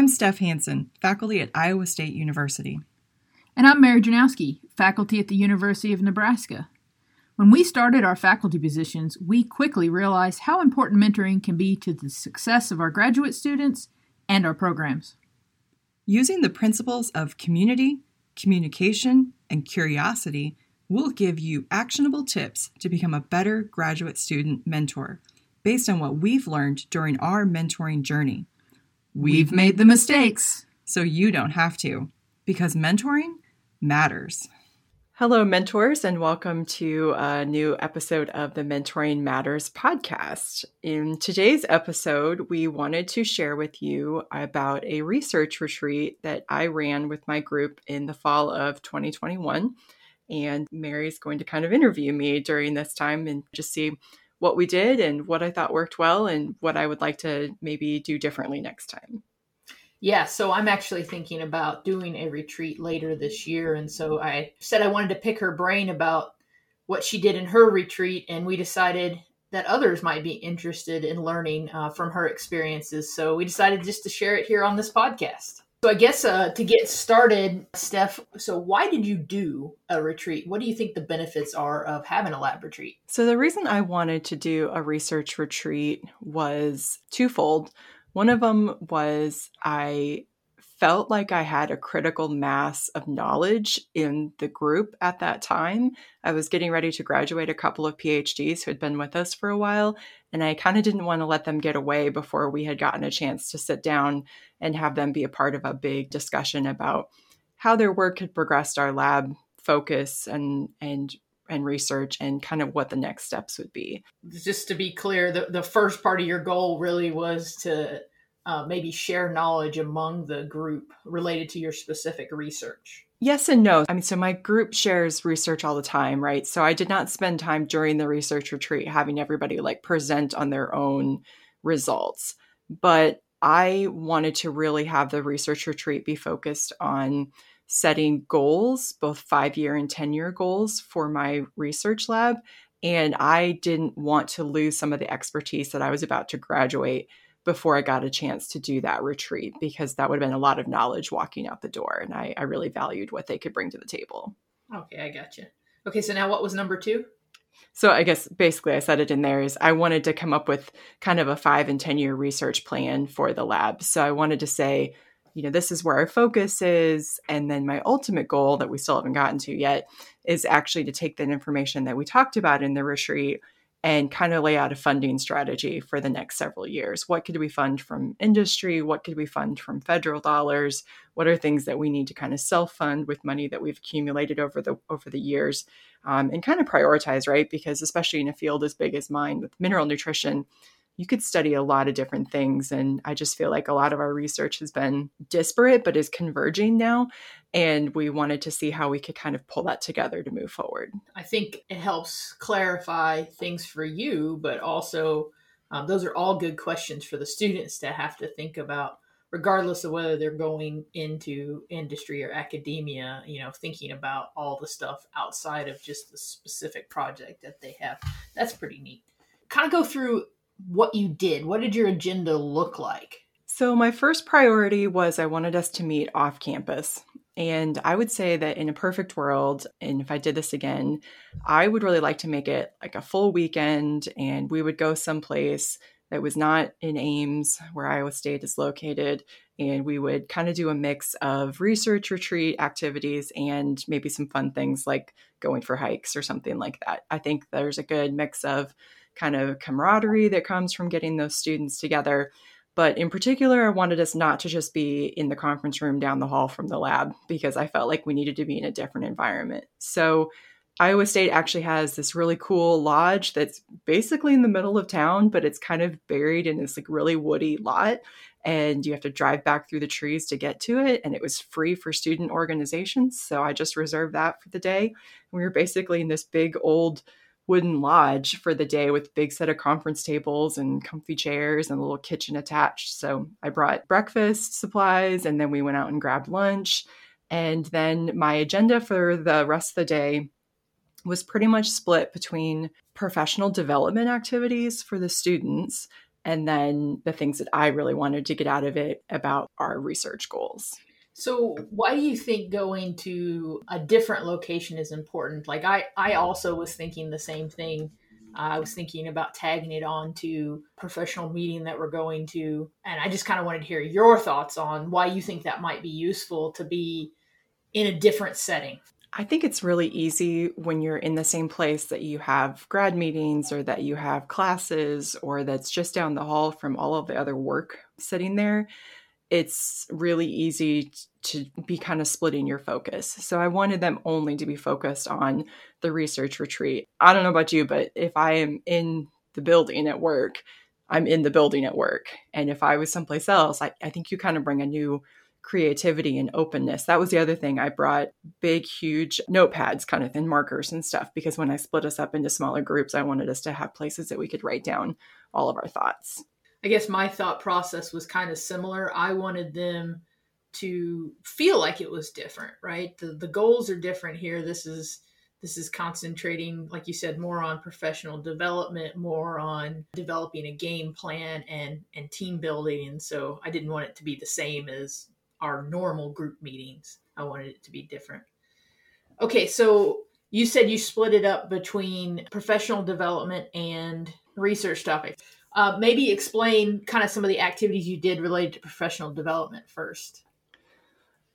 I'm Steph Hansen, faculty at Iowa State University. And I'm Mary Drewnoski, faculty at the University of Nebraska. When we started our faculty positions, we quickly realized how important mentoring can be to the success of our graduate students and our programs. Using the principles of community, communication, and curiosity, we'll give you actionable tips to become a better graduate student mentor based on what we've learned during our mentoring journey. We've made the mistakes, so you don't have to, because mentoring matters. Hello, mentors, and welcome to a new episode of the Mentoring Matters podcast. In today's episode, we wanted to share with you about a research retreat that I ran with my group in the fall of 2021. And Mary's going to kind of interview me during this time and just see what we did and what I thought worked well and what I would like to maybe do differently next time. Yeah, so I'm actually thinking about doing a retreat later this year. And so I said I wanted to pick her brain about what she did in her retreat. And we decided that others might be interested in learning uh, from her experiences. So we decided just to share it here on this podcast. So I guess uh, to get started, Steph, so why did you do a retreat? What do you think the benefits are of having a lab retreat? So the reason I wanted to do a research retreat was twofold. One of them was I felt like I had a critical mass of knowledge in the group at that time. I was getting ready to graduate a couple of PhDs who had been with us for a while, and I kind of didn't want to let them get away before we had gotten a chance to sit down and have them be a part of a big discussion about how their work had progressed our lab focus and and and research and kind of what the next steps would be. Just to be clear, the, the first part of your goal really was to uh, maybe share knowledge among the group related to your specific research. Yes and no. I mean, so my group shares research all the time, right? So I did not spend time during the research retreat having everybody like present on their own results. But I wanted to really have the research retreat be focused on setting goals, both five year and 10 year goals for my research lab. And I didn't want to lose some of the expertise that I was about to graduate before I got a chance to do that retreat because that would have been a lot of knowledge walking out the door. And I, I really valued what they could bring to the table. Okay, I got you. Okay, so now what was number two? So I guess basically I said it in there is I wanted to come up with kind of a five and 10 year research plan for the lab. So I wanted to say, you know, this is where our focus is. And then my ultimate goal that we still haven't gotten to yet is actually to take that information that we talked about in the retreat and kind of lay out a funding strategy for the next several years. What could we fund from industry? What could we fund from federal dollars? What are things that we need to kind of self fund with money that we've accumulated over the over the years, um, and kind of prioritize, right? Because especially in a field as big as mine with mineral nutrition, you could study a lot of different things. And I just feel like a lot of our research has been disparate, but is converging now. And we wanted to see how we could kind of pull that together to move forward. I think it helps clarify things for you, but also um, those are all good questions for the students to have to think about regardless of whether they're going into industry or academia, you know, thinking about all the stuff outside of just the specific project that they have. That's pretty neat. Kind of go through what you did. What did your agenda look like? So, my first priority was I wanted us to meet off campus. And I would say that in a perfect world, and if I did this again, I would really like to make it like a full weekend and we would go someplace that was not in Ames, where Iowa State is located. And we would kind of do a mix of research retreat activities and maybe some fun things like going for hikes or something like that. I think there's a good mix of kind of camaraderie that comes from getting those students together. But in particular, I wanted us not to just be in the conference room down the hall from the lab because I felt like we needed to be in a different environment. So, Iowa State actually has this really cool lodge that's basically in the middle of town, but it's kind of buried in this like really woody lot. And you have to drive back through the trees to get to it. And it was free for student organizations. So I just reserved that for the day. we were basically in this big old wooden lodge for the day with big set of conference tables and comfy chairs and a little kitchen attached. So I brought breakfast supplies and then we went out and grabbed lunch. And then my agenda for the rest of the day was pretty much split between professional development activities for the students and then the things that I really wanted to get out of it about our research goals. So, why do you think going to a different location is important? Like, I, I also was thinking the same thing. I was thinking about tagging it on to professional meeting that we're going to, and I just kind of wanted to hear your thoughts on why you think that might be useful to be in a different setting. I think it's really easy when you're in the same place that you have grad meetings or that you have classes or that's just down the hall from all of the other work sitting there. It's really easy to be kind of splitting your focus. So I wanted them only to be focused on the research retreat. I don't know about you, but if I am in the building at work, I'm in the building at work. And if I was someplace else, I, I think you kind of bring a new creativity and openness. That was the other thing. I brought big, huge notepads kind of and markers and stuff because when I split us up into smaller groups, I wanted us to have places that we could write down all of our thoughts. I guess my thought process was kind of similar. I wanted them to feel like it was different, right? The the goals are different here. This is this is concentrating like you said more on professional development more on developing a game plan and and team building and so i didn't want it to be the same as our normal group meetings. I wanted it to be different. Okay, so you said you split it up between professional development and research topics. Uh, maybe explain kind of some of the activities you did related to professional development first.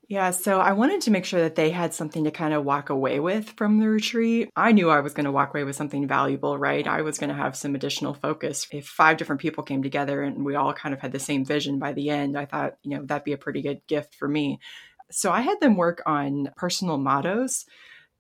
Yeah, so I wanted to make sure that they had something to kind of walk away with from the retreat. I knew I was going to walk away with something valuable, right? I was going to have some additional focus. If five different people came together and we all kind of had the same vision by the end, I thought, you know, that'd be a pretty good gift for me. So I had them work on personal mottos.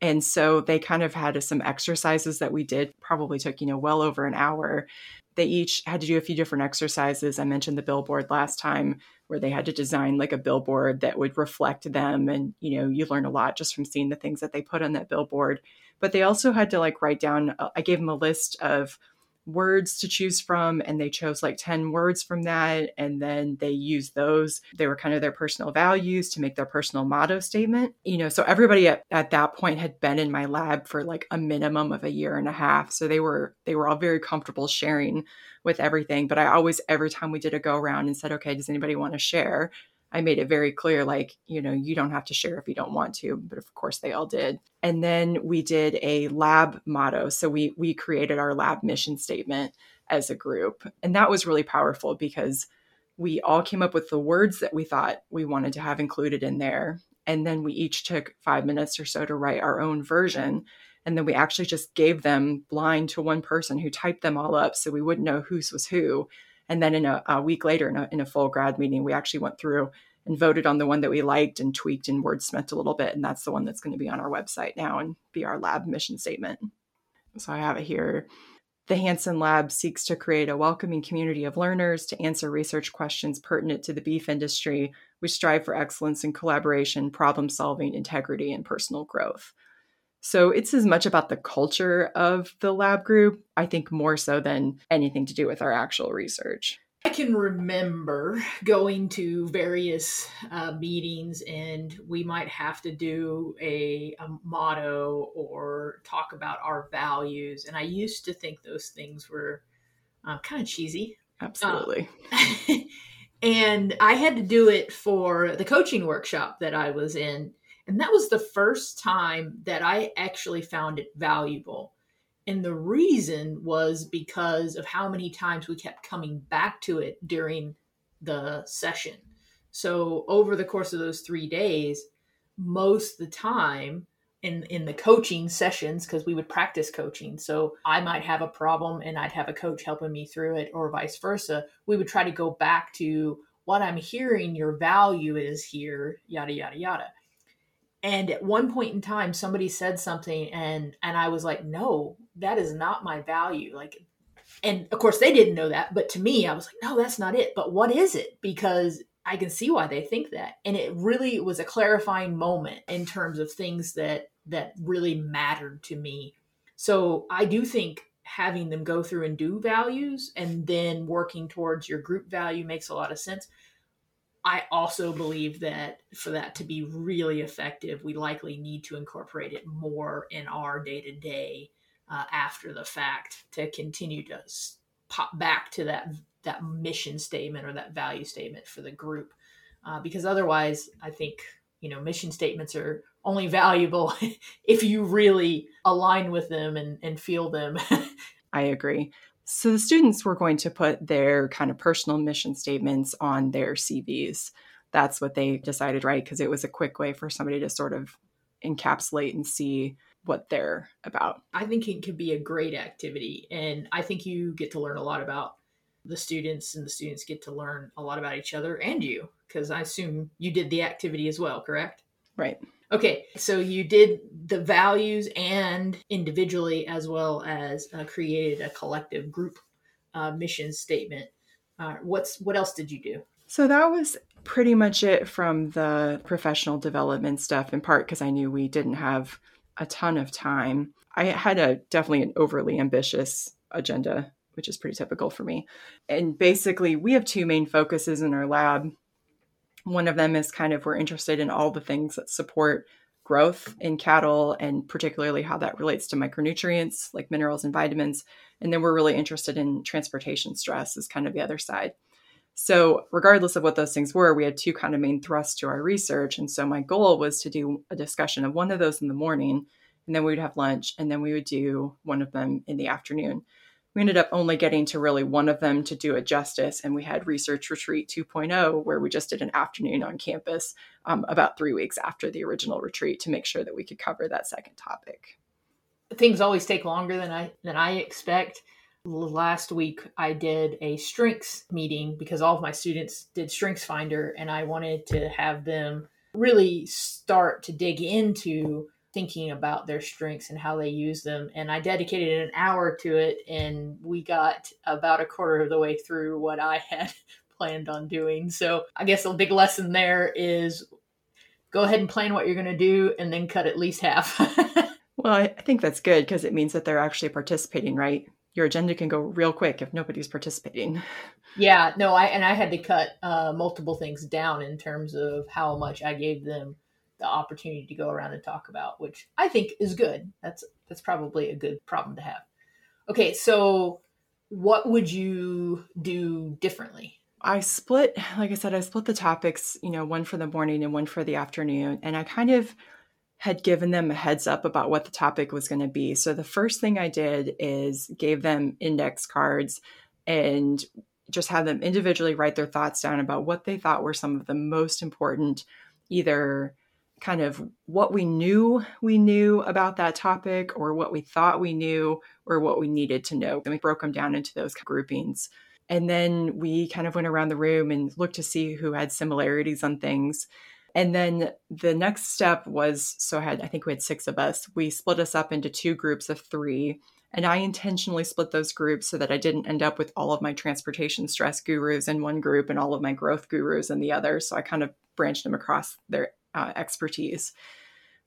And so they kind of had some exercises that we did, probably took, you know, well over an hour. They each had to do a few different exercises. I mentioned the billboard last time where they had to design like a billboard that would reflect them and you know you learn a lot just from seeing the things that they put on that billboard but they also had to like write down uh, i gave them a list of words to choose from and they chose like 10 words from that and then they used those. They were kind of their personal values to make their personal motto statement. You know so everybody at, at that point had been in my lab for like a minimum of a year and a half so they were they were all very comfortable sharing with everything but i always every time we did a go around and said okay does anybody want to share I made it very clear, like, you know, you don't have to share if you don't want to, but of course they all did. And then we did a lab motto. So we we created our lab mission statement as a group. And that was really powerful because we all came up with the words that we thought we wanted to have included in there. And then we each took five minutes or so to write our own version. And then we actually just gave them blind to one person who typed them all up so we wouldn't know whose was who. And then in a, a week later, in a, in a full grad meeting, we actually went through and voted on the one that we liked and tweaked and wordsmithed a little bit. And that's the one that's going to be on our website now and be our lab mission statement. So I have it here. The Hansen Lab seeks to create a welcoming community of learners to answer research questions pertinent to the beef industry. We strive for excellence in collaboration, problem solving, integrity, and personal growth. So it's as much about the culture of the lab group, I think, more so than anything to do with our actual research. I can remember going to various uh, meetings, and we might have to do a, a, motto or talk about our values. And I used to think those things were uh, kind of cheesy. Absolutely. Uh, and I had to do it for the coaching workshop that I was in. And that was the first time that I actually found it valuable. And the reason was because of how many times we kept coming back to it during the session. So, over the course of those three days, most the time in, in the coaching sessions, because we would practice coaching. So, I might have a problem and I'd have a coach helping me through it, or vice versa. We would try to go back to what I'm hearing your value is here, yada, yada, yada and at one point in time somebody said something and and i was like no that is not my value. Like and of course they didn't know that but to me i was like no that's not it. But what is it? Because i can see why they think that. And it really was a clarifying moment in terms of things that that really mattered to me. So i do think having them go through and do values and then working towards your group value makes a lot of sense I also believe that for that to be really effective, we likely need to incorporate it more in our day to day after the fact to continue to pop back to that that mission statement or that value statement for the group. Uh, because otherwise i think you know mission statements are only valuable if you really align with them and, and feel them. I agree so the students were going to put their kind of personal mission statements on their cvs that's what they decided right because it was a quick way for somebody to sort of encapsulate and see what they're about. I think it could be a great activity. And I think you get to learn a lot about the students, and the students get to learn a lot about each other and you, because I assume you did the activity as well, correct? Right. Okay, so you did the values and individually, as well as uh, created a collective group uh, mission statement. Uh, what's what else did you do? So that was pretty much it from the professional development stuff. In part because I knew we didn't have a ton of time. I had a definitely an overly ambitious agenda, which is pretty typical for me. And basically, we have two main focuses in our lab. One of them is kind of we're interested in all the things that support growth in cattle and particularly how that relates to micronutrients like minerals and vitamins. And then we're really interested in transportation stress, is kind of the other side. So, regardless of what those things were, we had two kind of main thrusts to our research. And so, my goal was to do a discussion of one of those in the morning, and then we would have lunch, and then we would do one of them in the afternoon. We ended up only getting to really one of them to do it justice. And we had Research Retreat 2.0, where we just did an afternoon on campus um, about three weeks after the original retreat to make sure that we could cover that second topic. Things always take longer than I than I expect last week I did a strengths meeting because all of my students did strengths finder and I wanted to have them really start to dig into thinking about their strengths and how they use them and I dedicated an hour to it and we got about a quarter of the way through what I had planned on doing. So I guess a big lesson there is go ahead and plan what you're going to do and then cut at least half. well, I think that's good because it means that they're actually participating, right? your agenda can go real quick if nobody's participating. Yeah, no, I and I had to cut uh, multiple things down in terms of how much I gave them the opportunity to go around and talk about, which I think is good. That's that's probably a good problem to have. Okay, so what would you do differently? I split, like I said, I split the topics, you know, one for the morning and one for the afternoon, and I kind of had given them a heads up about what the topic was going to be. So the first thing I did is gave them index cards and just had them individually write their thoughts down about what they thought were some of the most important, either kind of what we knew we knew about that topic or what we thought we knew or what we needed to know. And we broke them down into those groupings. And then we kind of went around the room and looked to see who had similarities on things. And then the next step was so I had, I think we had six of us. We split us up into two groups of three. And I intentionally split those groups so that I didn't end up with all of my transportation stress gurus in one group and all of my growth gurus in the other. So I kind of branched them across their uh, expertise.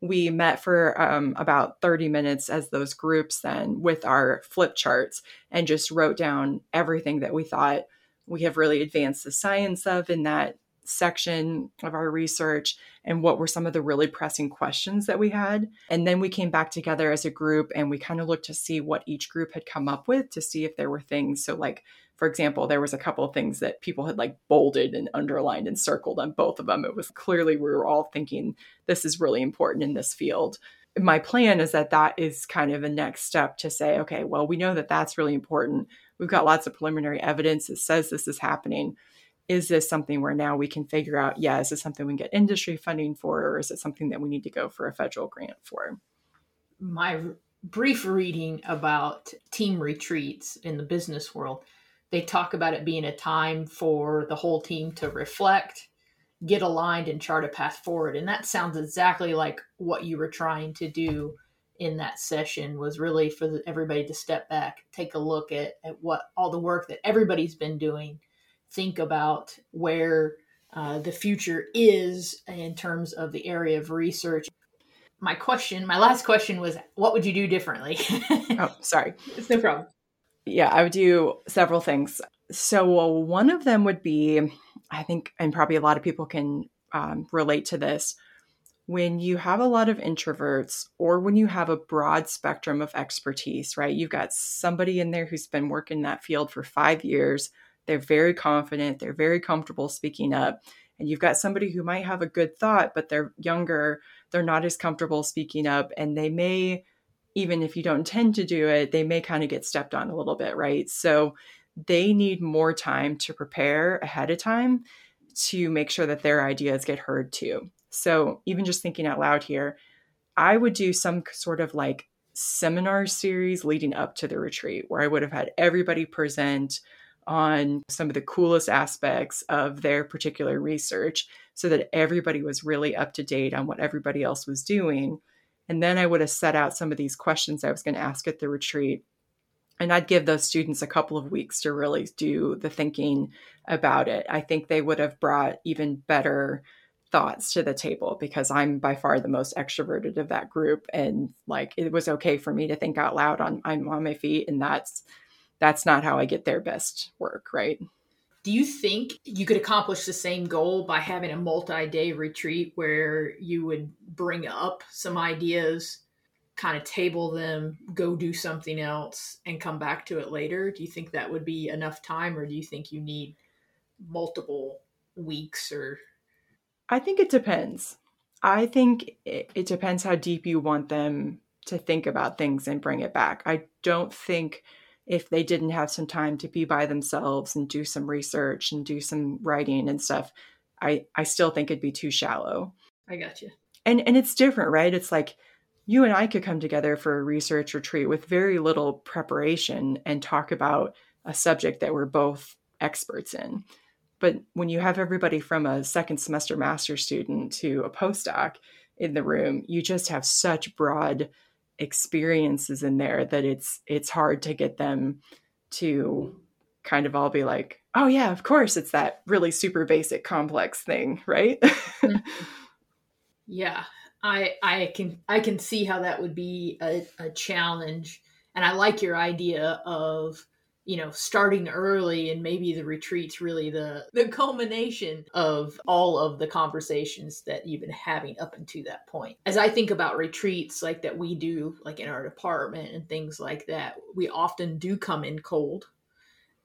We met for um, about 30 minutes as those groups then with our flip charts and just wrote down everything that we thought we have really advanced the science of in that section of our research and what were some of the really pressing questions that we had. And then we came back together as a group and we kind of looked to see what each group had come up with to see if there were things. So, like, for example, there was a couple of things that people had like bolded and underlined and circled on both of them. It was clearly we were all thinking this is really important in this field. My plan is that that is kind of a next step to say, okay, well, we know that that's really important. We've got lots of preliminary evidence that says this is happening is this something where now we can figure out, yeah, is this something we can get industry funding for, or is it something that we need to go for a federal grant for? My brief reading about team retreats in the business world, they talk about it being a time for the whole team to reflect, get aligned, and chart a path forward. And that sounds exactly like what you were trying to do in that session was really for everybody to step back, take a look at, at what all the work that everybody's been doing think about where uh, the future is in terms of the area of research. My question, my last question was, what would you do differently? oh, sorry. It's no problem. Yeah, I would do several things. So, one of them would be, I think, and probably a lot of people can um, relate to this. When you have a lot of introverts, or when you have a broad spectrum of expertise, right? You've got somebody in there who's been working that field for five years they're very confident, they're very comfortable speaking up. And you've got somebody who might have a good thought, but they're younger, they're not as comfortable speaking up, and they may, even if you don't intend to do it, they may kind of get stepped on a little bit, right? So they need more time to prepare ahead of time to make sure that their ideas get heard too. So, even just thinking out loud here, I would do some sort of like seminar series leading up to the retreat where I would have had everybody present on some of the coolest aspects of their particular research so that everybody was really up to date on what everybody else was doing. And then I would have set out some of these questions I was going to ask at the retreat and I'd give those students a couple of weeks to really do the thinking about it. I think they would have brought even better thoughts to the table because I'm by far the most extroverted of that group and like it was okay for me to think out loud on I'm on my feet and that's that's not how I get their best work, right? Do you think you could accomplish the same goal by having a multi-day retreat where you would bring up some ideas kind of table them, go do something else, and come back to it later? Do you think that would be enough time, or do you think you need multiple weeks? Or I think it depends. I think it, it depends how deep you want them to think about things and bring it back. I don't think if they didn't have some time to be by themselves and do some research and do some writing and stuff, I I still think it'd be too shallow. I got you. And and it's different, right? It's like you and I could come together for a research retreat with very little preparation and talk about a subject that we're both experts in. But when you have everybody from a second semester master student to a postdoc in the room, you just have such broad experiences in there that it's it's hard to get them to kind of all be like, "Oh yeah, of course it's that really super basic complex thing, right?" Mm-hmm. yeah, I I can I can see how that would be a, a challenge, and I like your idea of you know starting early and maybe the retreats really the the culmination of all of the conversations that you've been having up until that point as i think about retreats like that we do like in our department and things like that we often do come in cold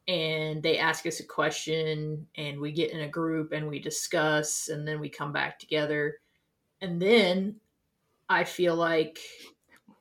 and they ask us a question and we get in a group and we discuss and then we come back together and then I feel like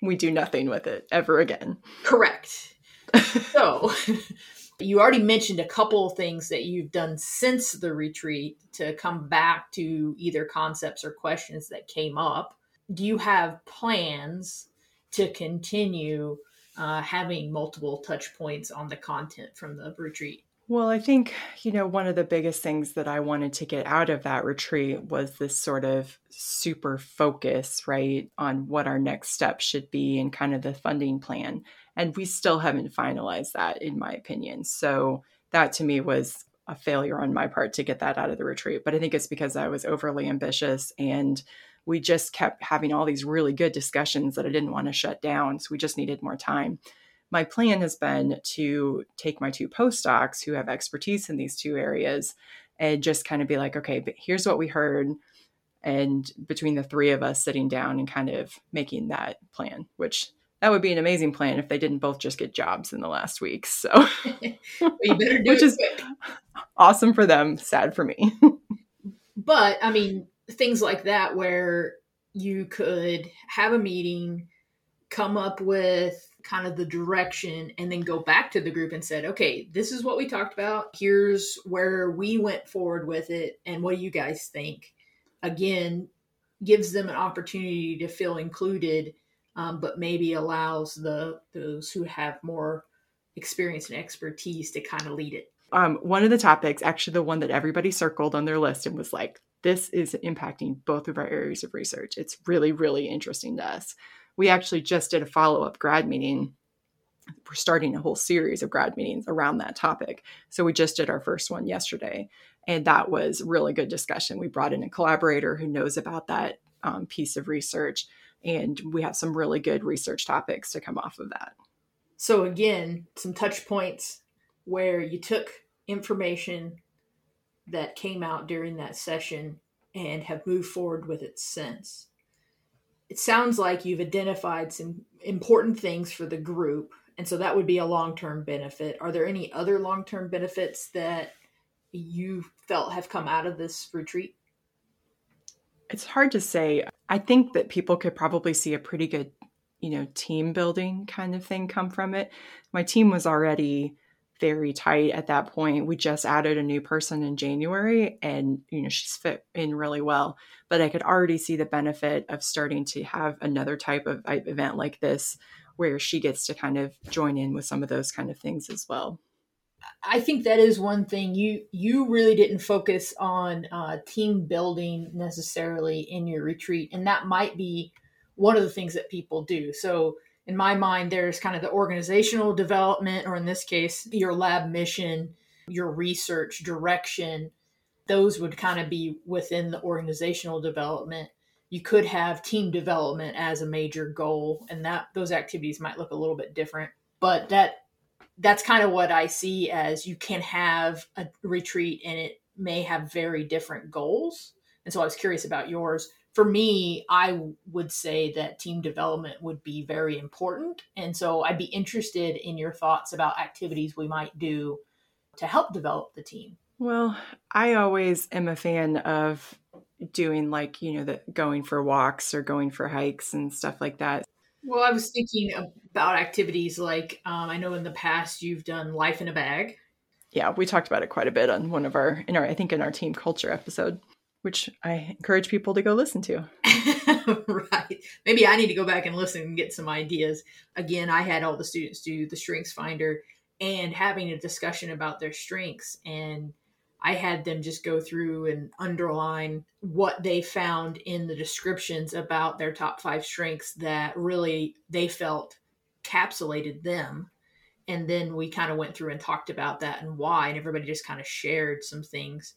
we do nothing with it ever again. Correct. so, you already mentioned a couple of things that you've done since the retreat to come back to either concepts or questions that came up. Do you have plans to continue uh, having multiple touch points on the content from the retreat? Well, I think, you know, one of the biggest things that I wanted to get out of that retreat was this sort of super focus, right, on what our next step should be and kind of the funding plan. And we still haven't finalized that, in my opinion. So that to me was a failure on my part to get that out of the retreat. But I think it's because I was overly ambitious and we just kept having all these really good discussions that I didn't want to shut down. So we just needed more time my plan has been to take my two postdocs who have expertise in these two areas and just kind of be like, okay, but here's what we heard. And between the three of us sitting down and kind of making that plan, which that would be an amazing plan if they didn't both just get jobs in the last week. So, which is quick. awesome for them, sad for me. but I mean, things like that where you could have a meeting, come up with kind of the direction and then go back to the group and said, okay, this is what we talked about. Here's where we went forward with it. And what do you guys think? Again, gives them an opportunity to feel included, um, but maybe allows the those who have more experience and expertise to kind of lead it. Um, one of the topics, actually the one that everybody circled on their list and was like, this is impacting both of our areas of research. It's really, really interesting to us we actually just did a follow up grad meeting. We're starting a whole series of grad meetings around that topic. So we just did our first one yesterday, and that was really good discussion. We brought in a collaborator who knows about that um, piece of research, and we have some really good research topics to come off of that. So, again, some touch points where you took information that came out during that session and have moved forward with it since it sounds like you've identified some important things for the group And so that would be a long term benefit. Are there any other long term benefits that you felt have come out of this retreat? It's hard to say. I think that people could probably see a pretty good, you know, team building kind of thing come from it. My team was already very tight at that point. We just added a new person in January and you know she's fit in really well, but I could already see the benefit of starting to have another type of uh, event like this where she gets to kind of join in with some of those kind of things as well. I think that is one thing you you really didn't focus on uh, team building necessarily in your retreat, and that might be one of the things that people do. So in my mind, there's kind of the organizational development, or in this case, your lab mission, your research direction. Those would kind of be within the organizational development. You could have team development as a major goal, and that those activities might look a little bit different. But that that's kind of what I see as you can have a retreat and it may have very different goals. And so I was curious about yours for me, I would say that team development would be very important. And so I'd be interested in your thoughts about activities we might do to help develop the team. Well, I always am a fan of doing like, you know, the going for walks or going for hikes and stuff like that. Well, I was thinking about activities like um, I know in the past you've done life in a bag. Yeah, we talked about it quite a bit on one of our in our I think in our team culture episode which I encourage people to go listen to. right. Maybe I need to go back and listen and get some ideas. Again, I had all the students do the strengths finder and having a discussion about their strengths and I had them just go through and underline what they found in the descriptions about their top 5 strengths that really they felt capsulated them. And then we kind of went through and talked about that and why and everybody just kind of shared some things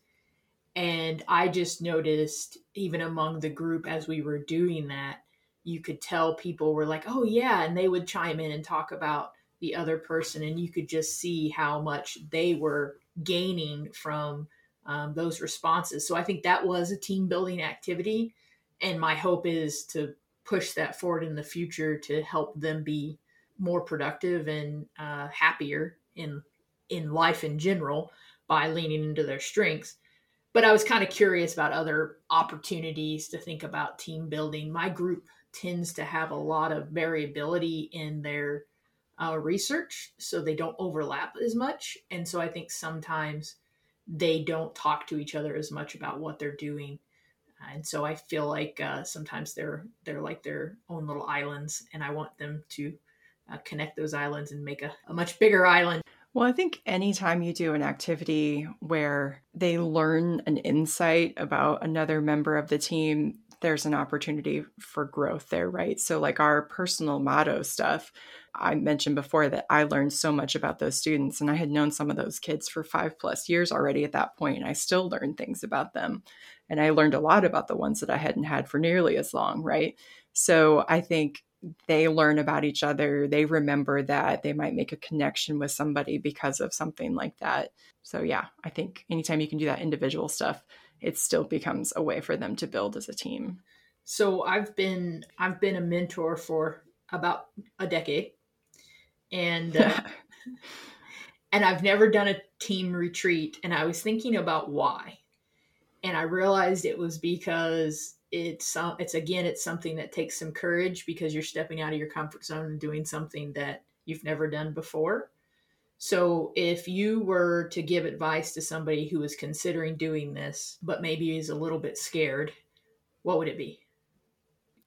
and I just noticed, even among the group as we were doing that, you could tell people were like, oh, yeah. And they would chime in and talk about the other person. And you could just see how much they were gaining from um, those responses. So I think that was a team building activity. And my hope is to push that forward in the future to help them be more productive and uh, happier in in life in general by leaning into their strengths but I was kind of curious about other opportunities to think about team building. My group tends to have a lot of variability in their uh, research, so they don't overlap as much. And so I think sometimes they don't talk to each other as much about what they're doing. And so I feel like uh, sometimes they're they're like their own little islands, and I want them to uh, connect those islands and make a, a much bigger island. Well, I think anytime you do an activity where they learn an insight about another member of the team, there's an opportunity for growth there, right? So, like our personal motto stuff, I mentioned before that I learned so much about those students, and I had known some of those kids for five plus years already at that point. I still learned things about them. And I learned a lot about the ones that I hadn't had for nearly as long, right? So, I think they learn about each other they remember that they might make a connection with somebody because of something like that so yeah i think anytime you can do that individual stuff it still becomes a way for them to build as a team. So i've been i've been a mentor for about a decade. And uh, and i've never done a team retreat and i was thinking about why. And i realized it was because it's uh, it's again it's something that takes some courage because you're stepping out of your comfort zone and doing something that you've never done before. So if you were to give advice to somebody who is considering doing this but maybe is a little bit scared, what would it be?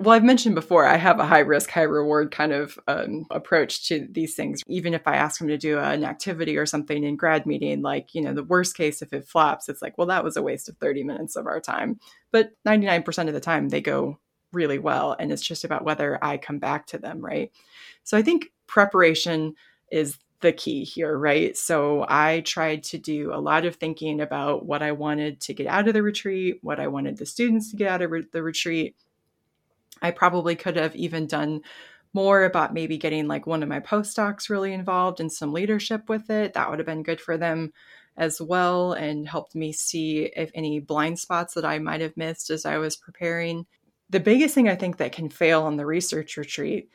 Well, I've mentioned before, I have a high risk, high reward kind of um, approach to these things. Even if I ask them to do an activity or something in grad meeting, like, you know, the worst case, if it flops, it's like, well, that was a waste of 30 minutes of our time. But 99% of the time, they go really well. And it's just about whether I come back to them, right? So I think preparation is the key here, right? So I tried to do a lot of thinking about what I wanted to get out of the retreat, what I wanted the students to get out of re- the retreat I probably could have even done more about maybe getting like one of my postdocs really involved in some leadership with it. That would have been good for them as well and helped me see if any blind spots that I might have missed as I was preparing. The biggest thing I think that can fail on the research retreat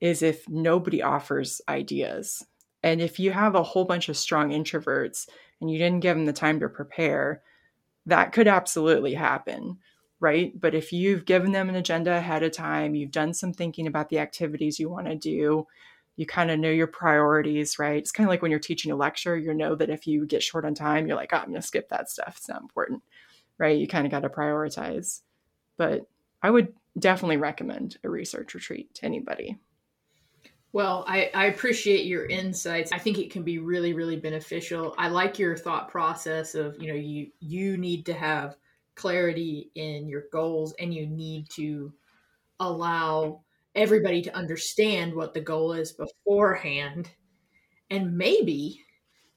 is if nobody offers ideas. And if you have a whole bunch of strong introverts and you didn't give them the time to prepare, that could absolutely happen, right? But if you've given them an agenda ahead of time, you've done some thinking about the activities you want to do, you kind of know your priorities, right? It's kind of like when you're teaching a lecture, you know that if you get short on time, you're like, oh, I'm going to skip that stuff. It's not important, right? You kind of got to prioritize. But I would definitely recommend a research retreat to anybody. Well, I, I appreciate your insights. I think it can be really, really beneficial. I like your thought process of, you know, you you need to have clarity in your goals and you need to allow everybody to understand what the goal is beforehand. And maybe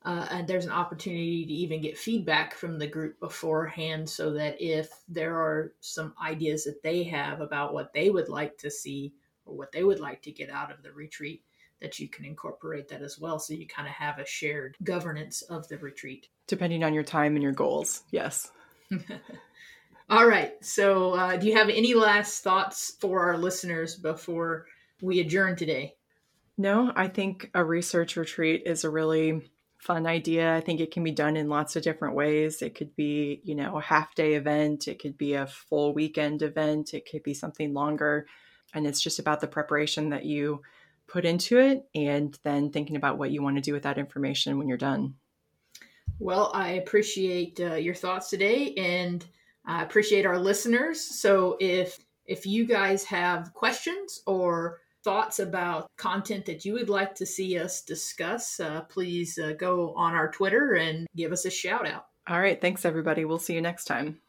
uh, and there's an opportunity to even get feedback from the group beforehand so that if there are some ideas that they have about what they would like to see or what they would like to get out of the retreat that you can incorporate that as well so you kind of have a shared governance of the retreat depending on your time and your goals yes all right so uh, do you have any last thoughts for our listeners before we adjourn today no i think a research retreat is a really fun idea. I think it can be done in lots of different ways. It could be, you know, a half day event, it could be a full weekend event, it could be something longer. And it's just about the preparation that you put into it and then thinking about what you want to do with that information when you're done. Well, I appreciate uh, your thoughts today and I appreciate our listeners. So if if you guys have questions or thoughts about content that you would like to see us discuss, uh, please uh, go on our Twitter and give us a shout out. All right. Thanks, everybody. We'll see you next time.